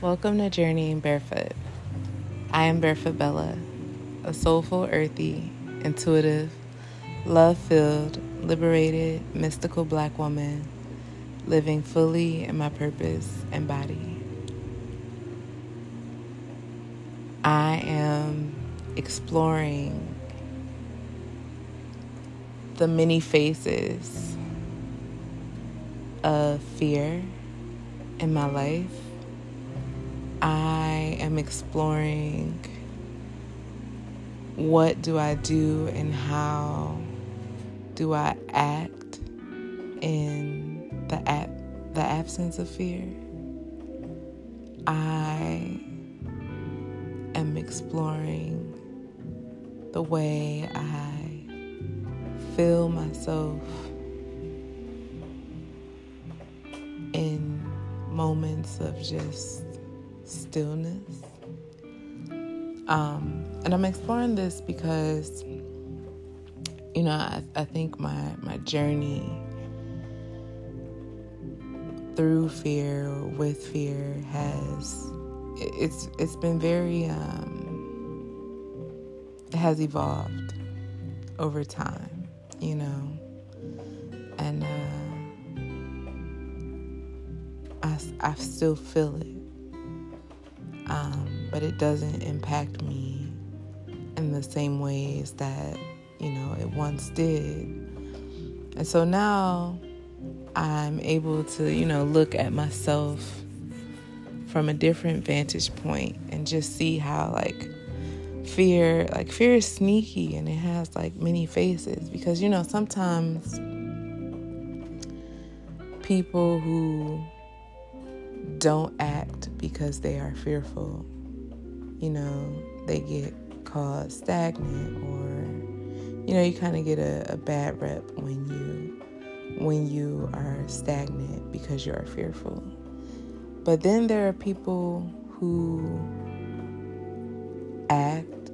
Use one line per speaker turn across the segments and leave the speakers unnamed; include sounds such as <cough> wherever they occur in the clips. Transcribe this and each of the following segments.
Welcome to Journeying Barefoot. I am Barefoot Bella, a soulful, earthy, intuitive, love filled, liberated, mystical black woman living fully in my purpose and body. I am exploring the many faces of fear in my life I am exploring what do I do and how do I act in the ab- the absence of fear. I am exploring the way I feel myself in moments of just stillness. Um, and I'm exploring this because, you know, I, I think my, my journey through fear with fear has it's it's been very um, it has evolved over time, you know, and uh, I I still feel it um, but it doesn't impact me in the same ways that you know it once did. And so now I'm able to you know look at myself from a different vantage point and just see how like fear like fear is sneaky and it has like many faces because you know sometimes people who don't act because they are fearful. You know, they get called stagnant or you know, you kind of get a, a bad rep when you when you are stagnant because you are fearful. But then there are people who act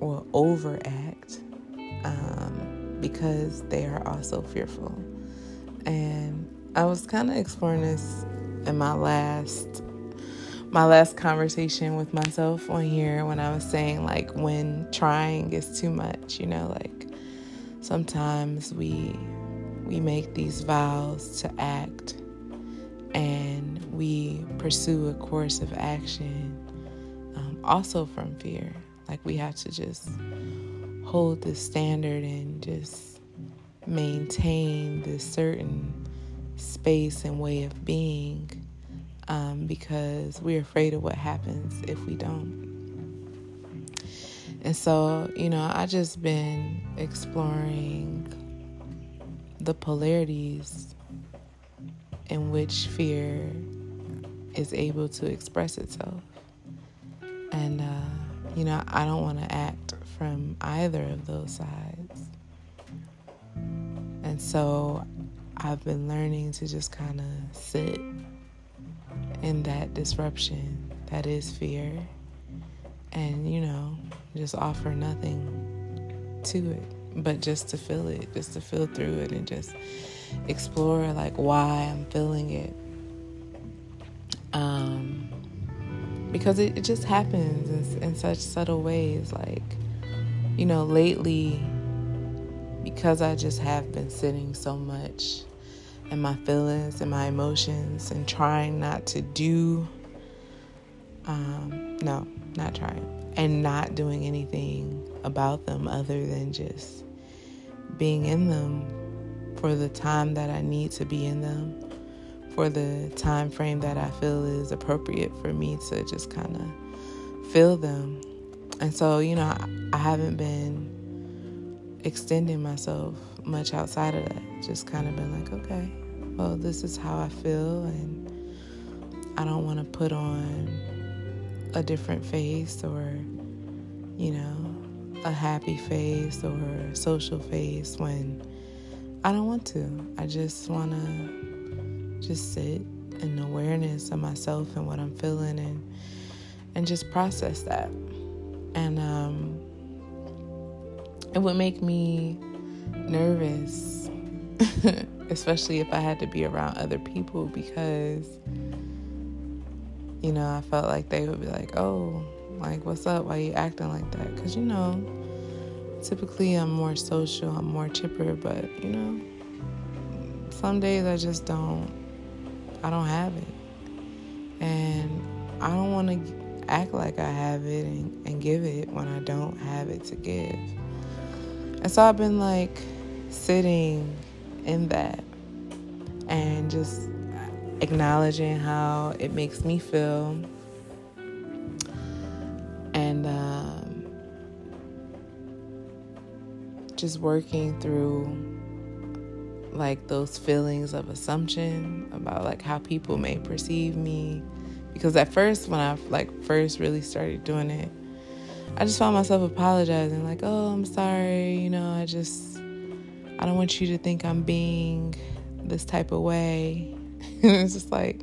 or overact um, because they are also fearful. And I was kind of exploring this in my last my last conversation with myself on here when I was saying like when trying is too much, you know, like sometimes we we make these vows to act and we pursue a course of action um, also from fear. Like we have to just hold the standard and just maintain this certain space and way of being um, because we're afraid of what happens if we don't. And so, you know, I just been exploring the polarities in which fear is able to express itself. And, uh, you know, I don't want to act from either of those sides. And so I've been learning to just kind of sit in that disruption that is fear and, you know, just offer nothing to it, but just to feel it, just to feel through it and just explore like why I'm feeling it. Um, because it, it just happens in, in such subtle ways. Like, you know, lately, because I just have been sitting so much and my feelings and my emotions and trying not to do um, no not trying and not doing anything about them other than just being in them for the time that I need to be in them for the time frame that I feel is appropriate for me to just kind of feel them. And so you know I, I haven't been extending myself much outside of that. Just kind of been like, okay, well, this is how I feel, and I don't want to put on a different face or, you know, a happy face or a social face when I don't want to. I just want to just sit in awareness of myself and what I'm feeling and and just process that. And um, it would make me nervous, <laughs> especially if I had to be around other people because you know, I felt like they would be like, oh, like, what's up? Why you acting like that? Because, you know, typically I'm more social, I'm more chipper, but, you know, some days I just don't, I don't have it. And I don't want to act like I have it and, and give it when I don't have it to give. And so I've been like sitting in that and just acknowledging how it makes me feel. And um, just working through like those feelings of assumption about like how people may perceive me. Because at first when i like first really started doing it i just found myself apologizing like oh i'm sorry you know i just i don't want you to think i'm being this type of way. <laughs> It's just like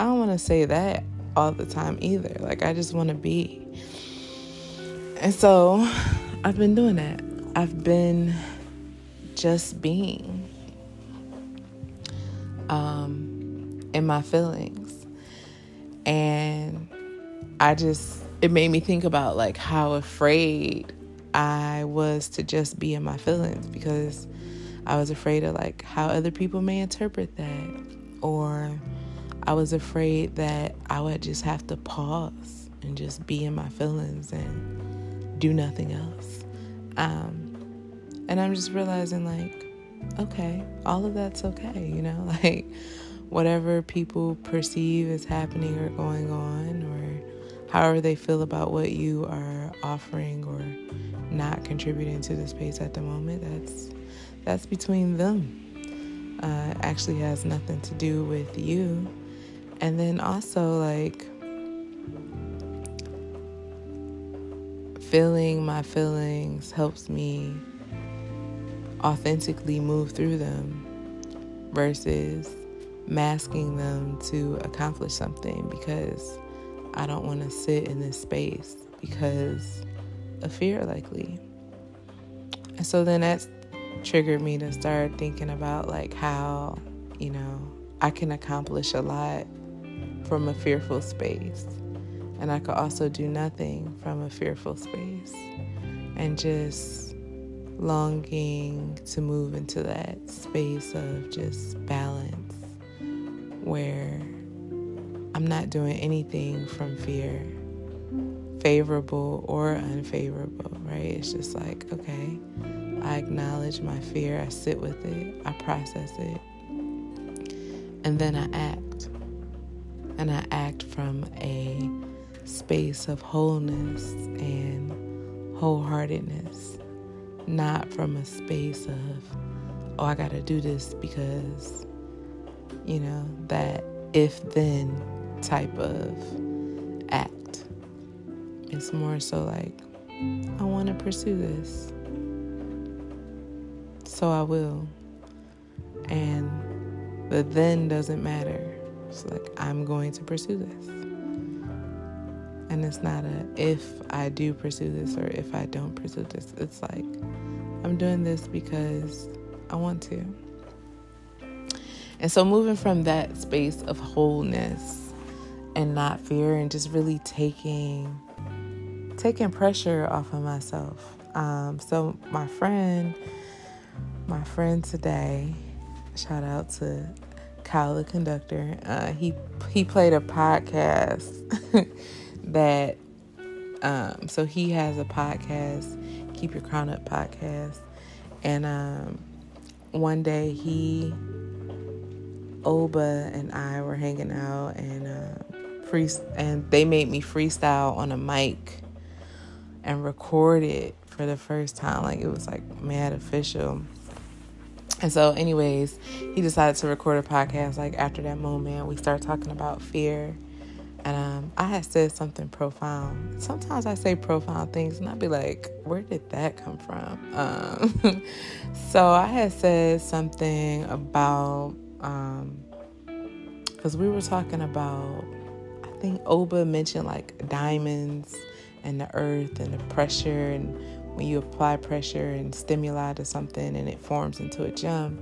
i don't want to say that all the time either like i just want to be. And so i've been doing that. I've been just being um, in my feelings. And I just, it made me think about like how afraid I was to just be in my feelings because I was afraid of like how other people may interpret that. Or I was afraid that I would just have to pause and just be in my feelings and do nothing else. Um, and I'm just realizing like, okay, all of that's okay, you know, <laughs> like whatever people perceive is happening or going on, or however they feel about what you are offering or not contributing to the space at the moment, that's that's between them. Uh, actually has nothing to do with you. And then also like feeling my feelings helps me authentically move through them versus masking them to accomplish something because I don't want to sit in this space because of fear, likely. And so then that triggered me to start thinking about like how, you know, I can accomplish a lot from a fearful space. And I could also do nothing from a fearful space. And just longing to move into that space of just balance where I'm not doing anything from fear, favorable or unfavorable, right? It's just like, okay, I acknowledge my fear, I sit with it, I process it, and then I act. And I act from a space of wholeness and wholeheartedness not from a space of, oh, I got to do this because, you know, that if then type of act. It's more so like, I want to pursue this. So I will. And the then doesn't matter. It's like, I'm going to pursue this. And it's not a if I do pursue this or if I don't pursue this. It's like I'm doing this because I want to. And so moving from that space of wholeness and not fear and just really taking taking pressure off of myself. Um, so my friend, my friend today, shout out to Kyle the conductor. Uh, he he played a podcast <laughs> that um, so he has a podcast, Keep Your Crown Up podcast, and um, one day he, Oba, and I were hanging out, and uh, free, and they made me freestyle on a mic and record it for the first time. Like it was like mad official. And so, anyways, he decided to record a podcast. Like after that moment, we started talking about fear and um, I had said something profound. Sometimes I say profound things, and I'd be like, "Where did that come from?" Um, <laughs> so I had said something about because um, we were talking about. I think Oba mentioned like diamonds and the earth and the pressure, and when you apply pressure and stimuli to something, and it forms into a gem.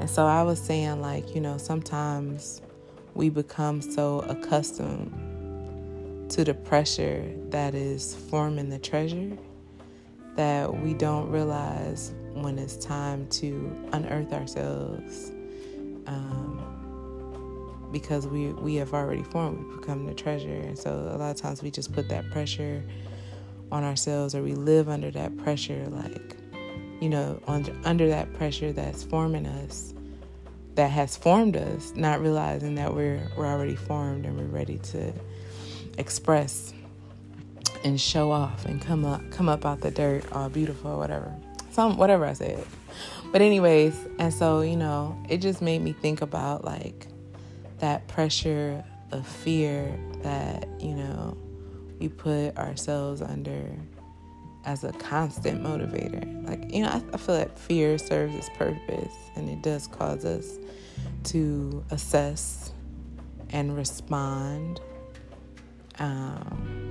And so I was saying like, you know, sometimes we become so accustomed to the pressure that is forming the treasure that we don't realize when it's time to unearth ourselves because we we have already formed we become the treasure. And so a lot of times we just put that pressure on ourselves or we live under that pressure like you know under, under that pressure that's forming us that has formed us not realizing that we're we're already formed and we're ready to express and show off and come up come up out the dirt all beautiful whatever. Some whatever i said. But anyways and so you know it just made me think about like that pressure of fear that you know we put ourselves under as a constant motivator like you know I, I feel like fear serves its purpose and it does cause us to assess and respond um,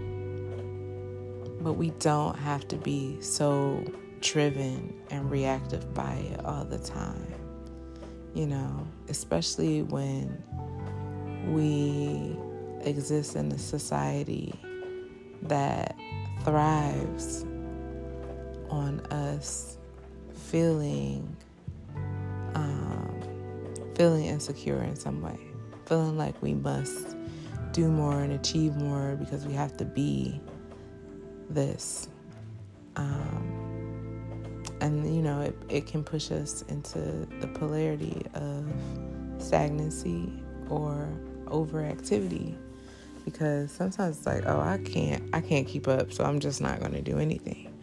but we don't have to be so driven and reactive by it all the time. You know, especially when we exist in a society that thrives on us feeling um, feeling insecure in some way, feeling like we must do more and achieve more because we have to be this. Um, and, you know, it, it can push us into the polarity of stagnancy or overactivity because sometimes it's like oh i can't i can't keep up so i'm just not going to do anything.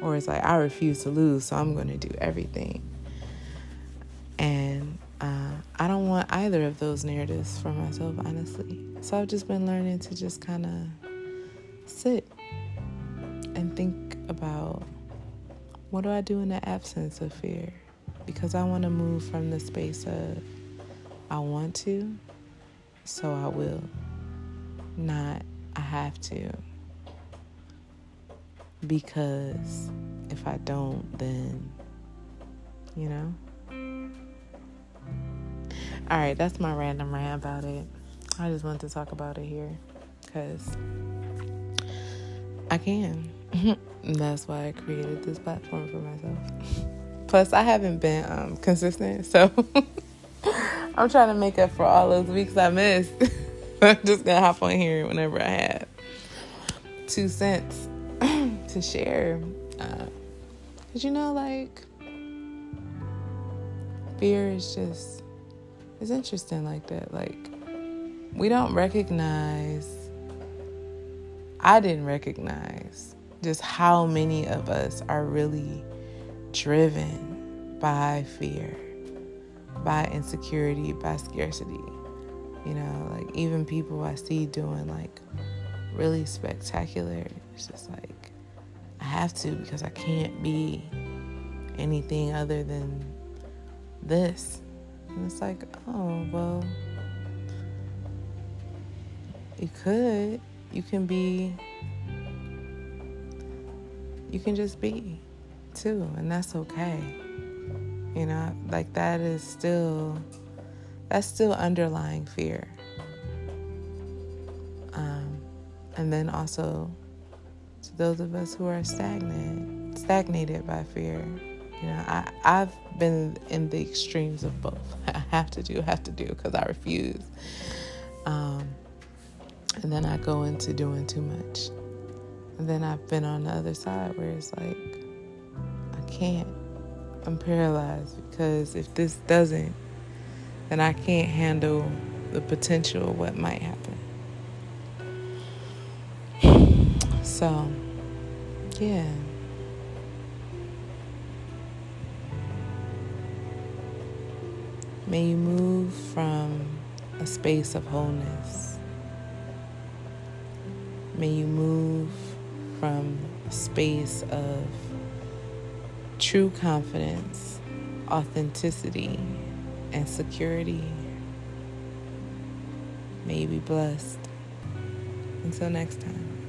Or it's like i refuse to lose so i'm going to do everything. And uh, i don't want either of those narratives for myself honestly. So i've just been learning to just kind of sit and think about what do I do in the absence of fear? Because I want to move from the space of I want to, so I will, not I have to. Because if I don't, then, you know? All right, that's my random rant about it. I just wanted to talk about it here because I can. <laughs> that's why I created this platform for myself. <laughs> Plus, I haven't been um, consistent, so <laughs> I'm trying to make up for all those weeks I missed. <laughs> I'm just gonna hop on here whenever I have two cents <clears throat> to share. Uh, Cause you know, like fear is just it's interesting like that. Like we don't recognize. I didn't recognize just how many of us are really driven by fear, by insecurity, by scarcity. You know, like even people I see doing like really spectacular, it's just like I have to because I can't be anything other than this. And it's like, oh, well, you could. You can be you can just be too, and that's okay. You know, like that is still that's still underlying fear. Um, and then also to those of us who are stagnant, stagnated by fear. You know, I I've been in the extremes of both. <laughs> I have to do, have to do because I refuse. Um, and then I go into doing too much. And then I've been on the other side where it's like, I can't. I'm paralyzed because if this doesn't, then I can't handle the potential of what might happen. So, yeah. May you move from a space of wholeness. May you move from a space of true confidence, authenticity, and security. May you be blessed. Until next time.